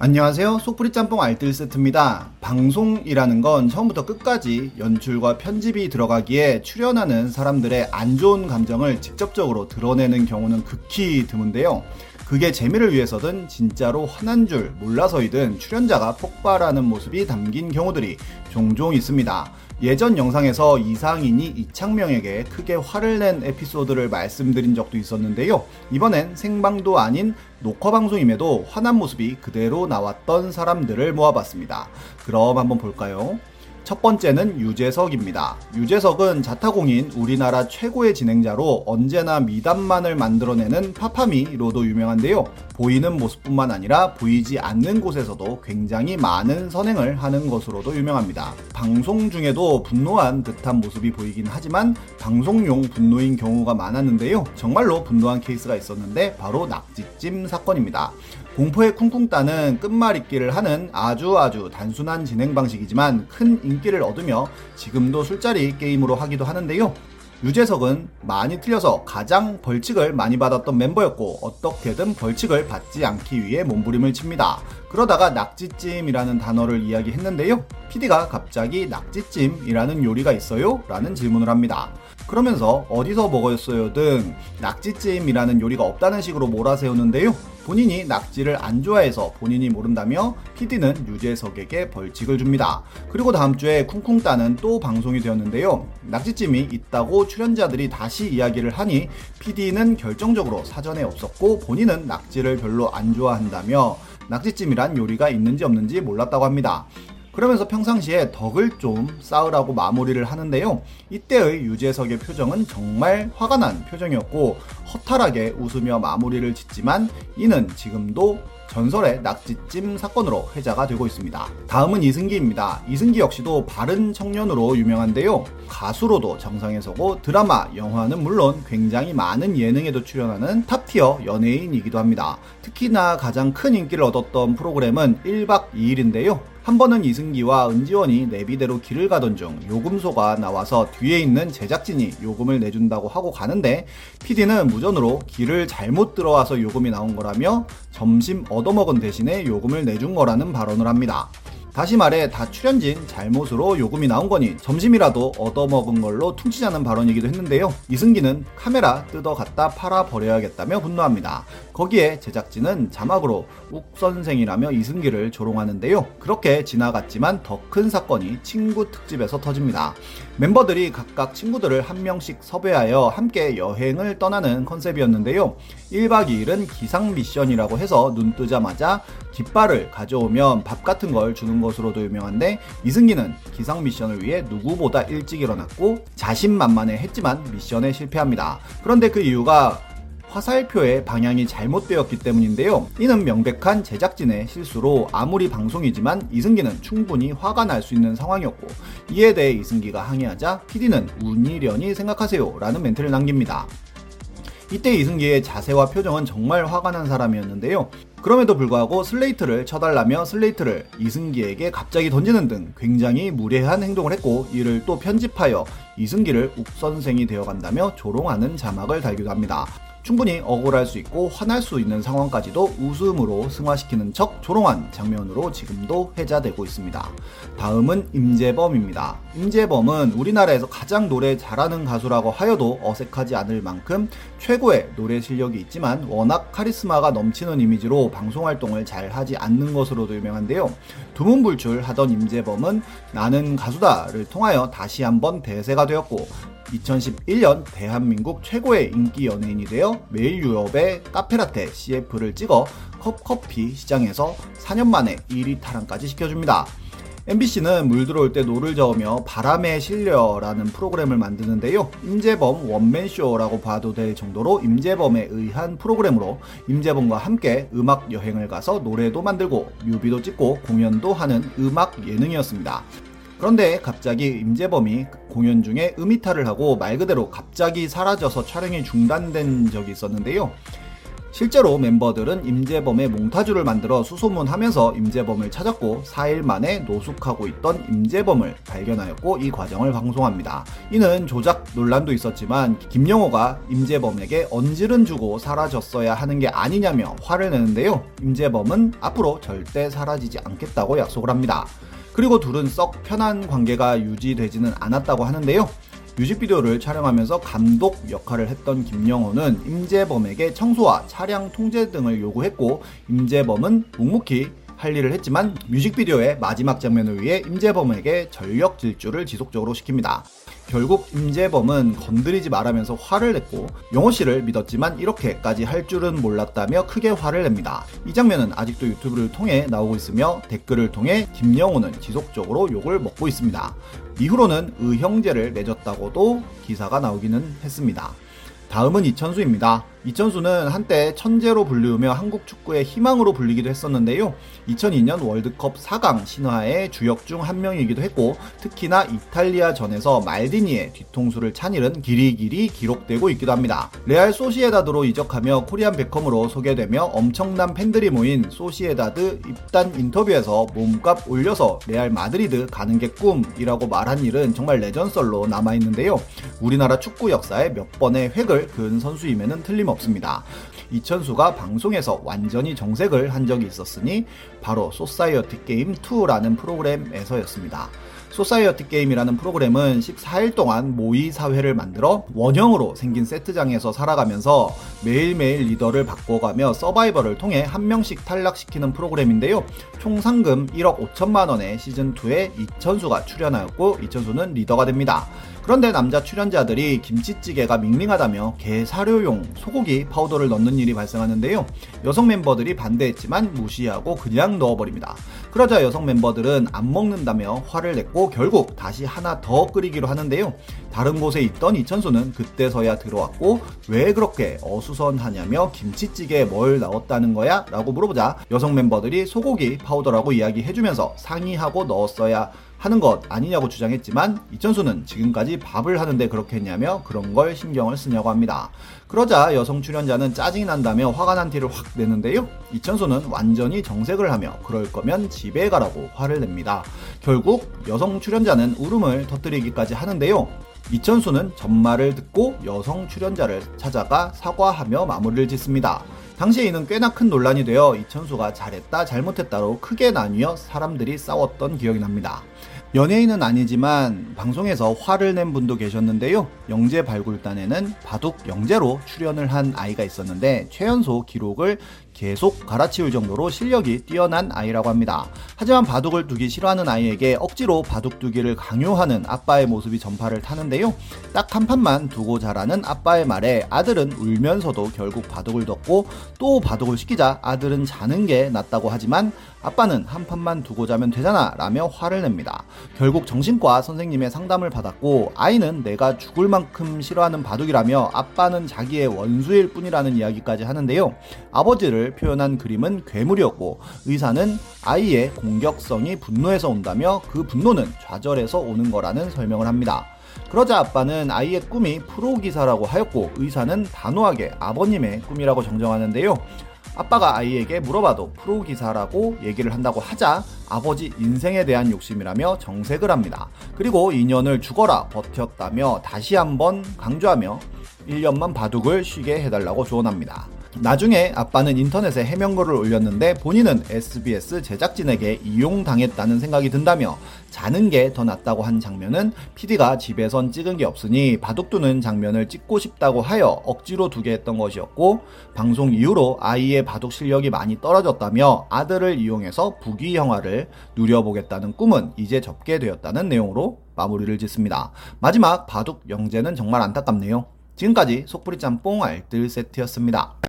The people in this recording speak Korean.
안녕하세요. 속풀이 짬뽕 알뜰 세트입니다. 방송이라는 건 처음부터 끝까지 연출과 편집이 들어가기에 출연하는 사람들의 안 좋은 감정을 직접적으로 드러내는 경우는 극히 드문데요. 그게 재미를 위해서든 진짜로 화난 줄 몰라서이든 출연자가 폭발하는 모습이 담긴 경우들이 종종 있습니다. 예전 영상에서 이상인이 이창명에게 크게 화를 낸 에피소드를 말씀드린 적도 있었는데요. 이번엔 생방도 아닌 녹화 방송임에도 화난 모습이 그대로 나왔던 사람들을 모아봤습니다. 그럼 한번 볼까요? 첫 번째는 유재석입니다. 유재석은 자타공인 우리나라 최고의 진행자로 언제나 미담만을 만들어내는 파파미로도 유명한데요. 보이는 모습뿐만 아니라 보이지 않는 곳에서도 굉장히 많은 선행을 하는 것으로도 유명합니다. 방송 중에도 분노한 듯한 모습이 보이긴 하지만 방송용 분노인 경우가 많았는데요. 정말로 분노한 케이스가 있었는데 바로 낙지찜 사건입니다. 공포의 쿵쿵 따는 끝말잇기를 하는 아주 아주 단순한 진행 방식이지만 큰 인기를 얻으며 지금도 술자리 게임으로 하기도 하는데요. 유재석은 많이 틀려서 가장 벌칙을 많이 받았던 멤버였고 어떻게든 벌칙을 받지 않기 위해 몸부림을 칩니다. 그러다가 낙지찜이라는 단어를 이야기했는데요. PD가 갑자기 낙지찜이라는 요리가 있어요? 라는 질문을 합니다. 그러면서 어디서 먹었어요 등 낙지찜이라는 요리가 없다는 식으로 몰아세우는데요. 본인이 낙지를 안 좋아해서 본인이 모른다며 PD는 유재석에게 벌칙을 줍니다. 그리고 다음 주에 쿵쿵 따는 또 방송이 되었는데요. 낙지찜이 있다고 출연자들이 다시 이야기를 하니 PD는 결정적으로 사전에 없었고 본인은 낙지를 별로 안 좋아한다며 낙지찜이란 요리가 있는지 없는지 몰랐다고 합니다. 그러면서 평상시에 덕을 좀 쌓으라고 마무리를 하는데요. 이때의 유재석의 표정은 정말 화가 난 표정이었고 허탈하게 웃으며 마무리를 짓지만 이는 지금도 전설의 낙지찜 사건으로 회자가 되고 있습니다. 다음은 이승기입니다. 이승기 역시도 바른 청년으로 유명한데요. 가수로도 정상에 서고 드라마, 영화는 물론 굉장히 많은 예능에도 출연하는 탑티어 연예인이기도 합니다. 특히나 가장 큰 인기를 얻었던 프로그램은 1박 2일인데요. 한 번은 이승기와 은지원이 내비대로 길을 가던 중 요금소가 나와서 뒤에 있는 제작진이 요금을 내준다고 하고 가는데 PD는 무전으로 길을 잘못 들어와서 요금이 나온 거라며 점심 얻어먹은 대신에 요금을 내준 거라는 발언을 합니다. 다시 말해 다 출연진 잘못으로 요금이 나온 거니 점심이라도 얻어먹은 걸로 퉁치자는 발언이기도 했는데요. 이승기는 카메라 뜯어 갖다 팔아 버려야겠다며 분노합니다. 거기에 제작진은 자막으로 욱 선생이라며 이승기를 조롱하는데요. 그렇게 지나갔지만 더 큰 사건이 친구 특집에서 터집니다. 멤버들이 각각 친구들을 한 명씩 섭외하여 함께 여행을 떠나는 컨셉이었는데요. 1박 2일은 기상 미션이라고 해서 눈 뜨자마자 깃발을 가져오면 밥 같은 걸 주는 것으로도 유명한데 이승기는 기상 미션을 위해 누구보다 일찍 일어났고 자신만만해 했지만 미션에 실패합니다. 그런데 그 이유가 화살표의 방향이 잘못되었기 때문인데요. 이는 명백한 제작진의 실수로 아무리 방송이지만 이승기는 충분히 화가 날 수 있는 상황이었고 이에 대해 이승기가 항의하자 PD는 운이려니 생각하세요 라는 멘트를 남깁니다. 이때 이승기의 자세와 표정은 정말 화가 난 사람이었는데요. 그럼에도 불구하고 슬레이트를 쳐달라며 슬레이트를 이승기에게 갑자기 던지는 등 굉장히 무례한 행동을 했고 이를 또 편집하여 이승기를 욱선생이 되어간다며 조롱하는 자막을 달기도 합니다. 충분히 억울할 수 있고 화날 수 있는 상황까지도 웃음으로 승화시키는 척 조롱한 장면으로 지금도 회자되고 있습니다. 다음은 임재범입니다. 임재범은 우리나라에서 가장 노래 잘하는 가수라고 하여도 어색하지 않을 만큼 최고의 노래 실력이 있지만 워낙 카리스마가 넘치는 이미지로 방송 활동을 잘 하지 않는 것으로도 유명한데요. 두문불출하던 임재범은 나는 가수다를 통하여 다시 한번 대세가 되었고 2011년 대한민국 최고의 인기 연예인이 되어 매일 유럽의 카페라테 CF를 찍어 컵커피 시장에서 4년 만에 1위 탈환까지 시켜줍니다. MBC는 물 들어올 때 노를 저으며 바람에 실려라는 프로그램을 만드는데요. 임재범 원맨쇼라고 봐도 될 정도로 임재범에 의한 프로그램으로 임재범과 함께 음악 여행을 가서 노래도 만들고 뮤비도 찍고 공연도 하는 음악 예능이었습니다. 그런데 갑자기 임재범이 공연 중에 음이탈을 하고 말 그대로 갑자기 사라져서 촬영이 중단된 적이 있었는데요. 실제로 멤버들은 임재범의 몽타주를 만들어 수소문하면서 임재범을 찾았고 4일 만에 노숙하고 있던 임재범을 발견하였고 이 과정을 방송합니다. 이는 조작 논란도 있었지만 김영호가 임재범에게 언질은 주고 사라졌어야 하는 게 아니냐며 화를 내는데요. 임재범은 앞으로 절대 사라지지 않겠다고 약속을 합니다. 그리고 둘은 썩 편한 관계가 유지되지는 않았다고 하는데요. 뮤직비디오를 촬영하면서 감독 역할을 했던 김영호는 임재범에게 청소와 차량 통제 등을 요구했고 임재범은 묵묵히 할 일을 했지만 뮤직비디오의 마지막 장면을 위해 임재범에게 전력 질주를 지속적으로 시킵니다. 결국 임재범은 건드리지 말라면서 화를 냈고 영호 씨를 믿었지만 이렇게까지 할 줄은 몰랐다며 크게 화를 냅니다. 이 장면은 아직도 유튜브를 통해 나오고 있으며 댓글을 통해 김영호는 지속적으로 욕을 먹고 있습니다. 이후로는 의형제를 맺었다고도 기사가 나오기는 했습니다. 다음은 이천수입니다. 이천수는 한때 천재로 불리우며 한국 축구의 희망으로 불리기도 했었는데요. 2002년 월드컵 4강 신화의 주역 중 한 명이기도 했고 특히나 이탈리아전에서 말디니의 뒤통수를 찬 일은 길이길이 기록되고 있기도 합니다. 레알 소시에다드로 이적하며 Korean 베컴으로 소개되며 엄청난 팬들이 모인 소시에다드 입단 인터뷰에서 몸값 올려서 레알 마드리드 가는 게 꿈이라고 말한 일은 정말 레전설로 남아있는데요. 우리나라 축구 역사에 몇 번의 획을 그은 선수임에는 틀림없습니다. 없습니다. 이천수가 방송에서 완전히 정색을 한 적이 있었으니 바로 소사이어티 게임 2라는 프로그램에서였습니다. 소사이어티 게임이라는 프로그램은 14일 동안 모의 사회를 만들어 원형으로 생긴 세트장에서 살아가면서 매일매일 리더를 바꿔가며 서바이벌을 통해 한 명씩 탈락시키는 프로그램인데요. 총 상금 1억 5천만 원의 시즌 2에 이천수가 출연하였고 이천수는 리더가 됩니다. 그런데 남자 출연자들이 김치찌개가 밍밍하다며 게 사료용 소고기 파우더를 넣는 일이 발생하는데요. 여성 멤버들이 반대했지만 무시하고 그냥 넣어버립니다. 그러자 여성 멤버들은 안 먹는다며 화를 냈고 결국 다시 하나 더 끓이기로 하는데요. 다른 곳에 있던 이천수는 그때서야 들어왔고 왜 그렇게 어수선하냐며 김치찌개에 뭘 넣었다는 거야? 라고 물어보자 여성 멤버들이 소고기 파우더라고 이야기해주면서 상의하고 넣었어야 하는 것 아니냐고 주장했지만 이천수는 지금까지 밥을 하는데 그렇게 했냐며 그런 걸 신경을 쓰냐고 합니다. 그러자 여성 출연자는 짜증이 난다며 화가 난 티를 확 내는데요. 이천수는 완전히 정색을 하며 그럴 거면 집에 가라고 화를 냅니다. 결국 여성 출연자는 울음을 터뜨리기까지 하는데요. 이천수는 전말을 듣고 여성 출연자를 찾아가 사과하며 마무리를 짓습니다. 당시에 이는 꽤나 큰 논란이 되어 이천수가 잘했다 잘못했다로 크게 나뉘어 사람들이 싸웠던 기억이 납니다. 연예인은 아니지만 방송에서 화를 낸 분도 계셨는데요. 영재 발굴단에는 바둑 영재로 출연을 한 아이가 있었는데 최연소 기록을 계속 갈아치울 정도로 실력이 뛰어난 아이라고 합니다. 하지만 바둑을 두기 싫어하는 아이에게 억지로 바둑 두기를 강요하는 아빠의 모습이 전파를 타는데요. 딱 한 판만 두고 자라는 아빠의 말에 아들은 울면서도 결국 바둑을 뒀고 또 바둑을 시키자 아들은 자는 게 낫다고 하지만 아빠는 한 판만 두고 자면 되잖아 라며 화를 냅니다. 결국 정신과 선생님의 상담을 받았고 아이는 내가 죽을 만큼 싫어하는 바둑이라며 아빠는 자기의 원수일 뿐이라는 이야기까지 하는데요. 아버지를 표현한 그림은 괴물이었고 의사는 아이의 공격성이 분노에서 온다며 그 분노는 좌절에서 오는 거라는 설명을 합니다. 그러자 아빠는 아이의 꿈이 프로기사라고 하였고 의사는 단호하게 아버님의 꿈이라고 정정하는데요. 아빠가 아이에게 물어봐도 프로 기사라고 얘기를 한다고 하자 아버지 인생에 대한 욕심이라며 정색을 합니다. 그리고 2년을 죽어라 버텼다며 다시 한번 강조하며 1년만 바둑을 쉬게 해달라고 조언합니다. 나중에 아빠는 인터넷에 해명글을 올렸는데 본인은 SBS 제작진에게 이용당했다는 생각이 든다며 자는 게 더 낫다고 한 장면은 PD가 집에선 찍은 게 없으니 바둑 두는 장면을 찍고 싶다고 하여 억지로 두게 했던 것이었고 방송 이후로 아이의 바둑 실력이 많이 떨어졌다며 아들을 이용해서 부귀 영화를 누려보겠다는 꿈은 이제 접게 되었다는 내용으로 마무리를 짓습니다. 마지막 바둑 영재는 정말 안타깝네요. 지금까지 속풀이 짬뽕 알뜰 세트였습니다.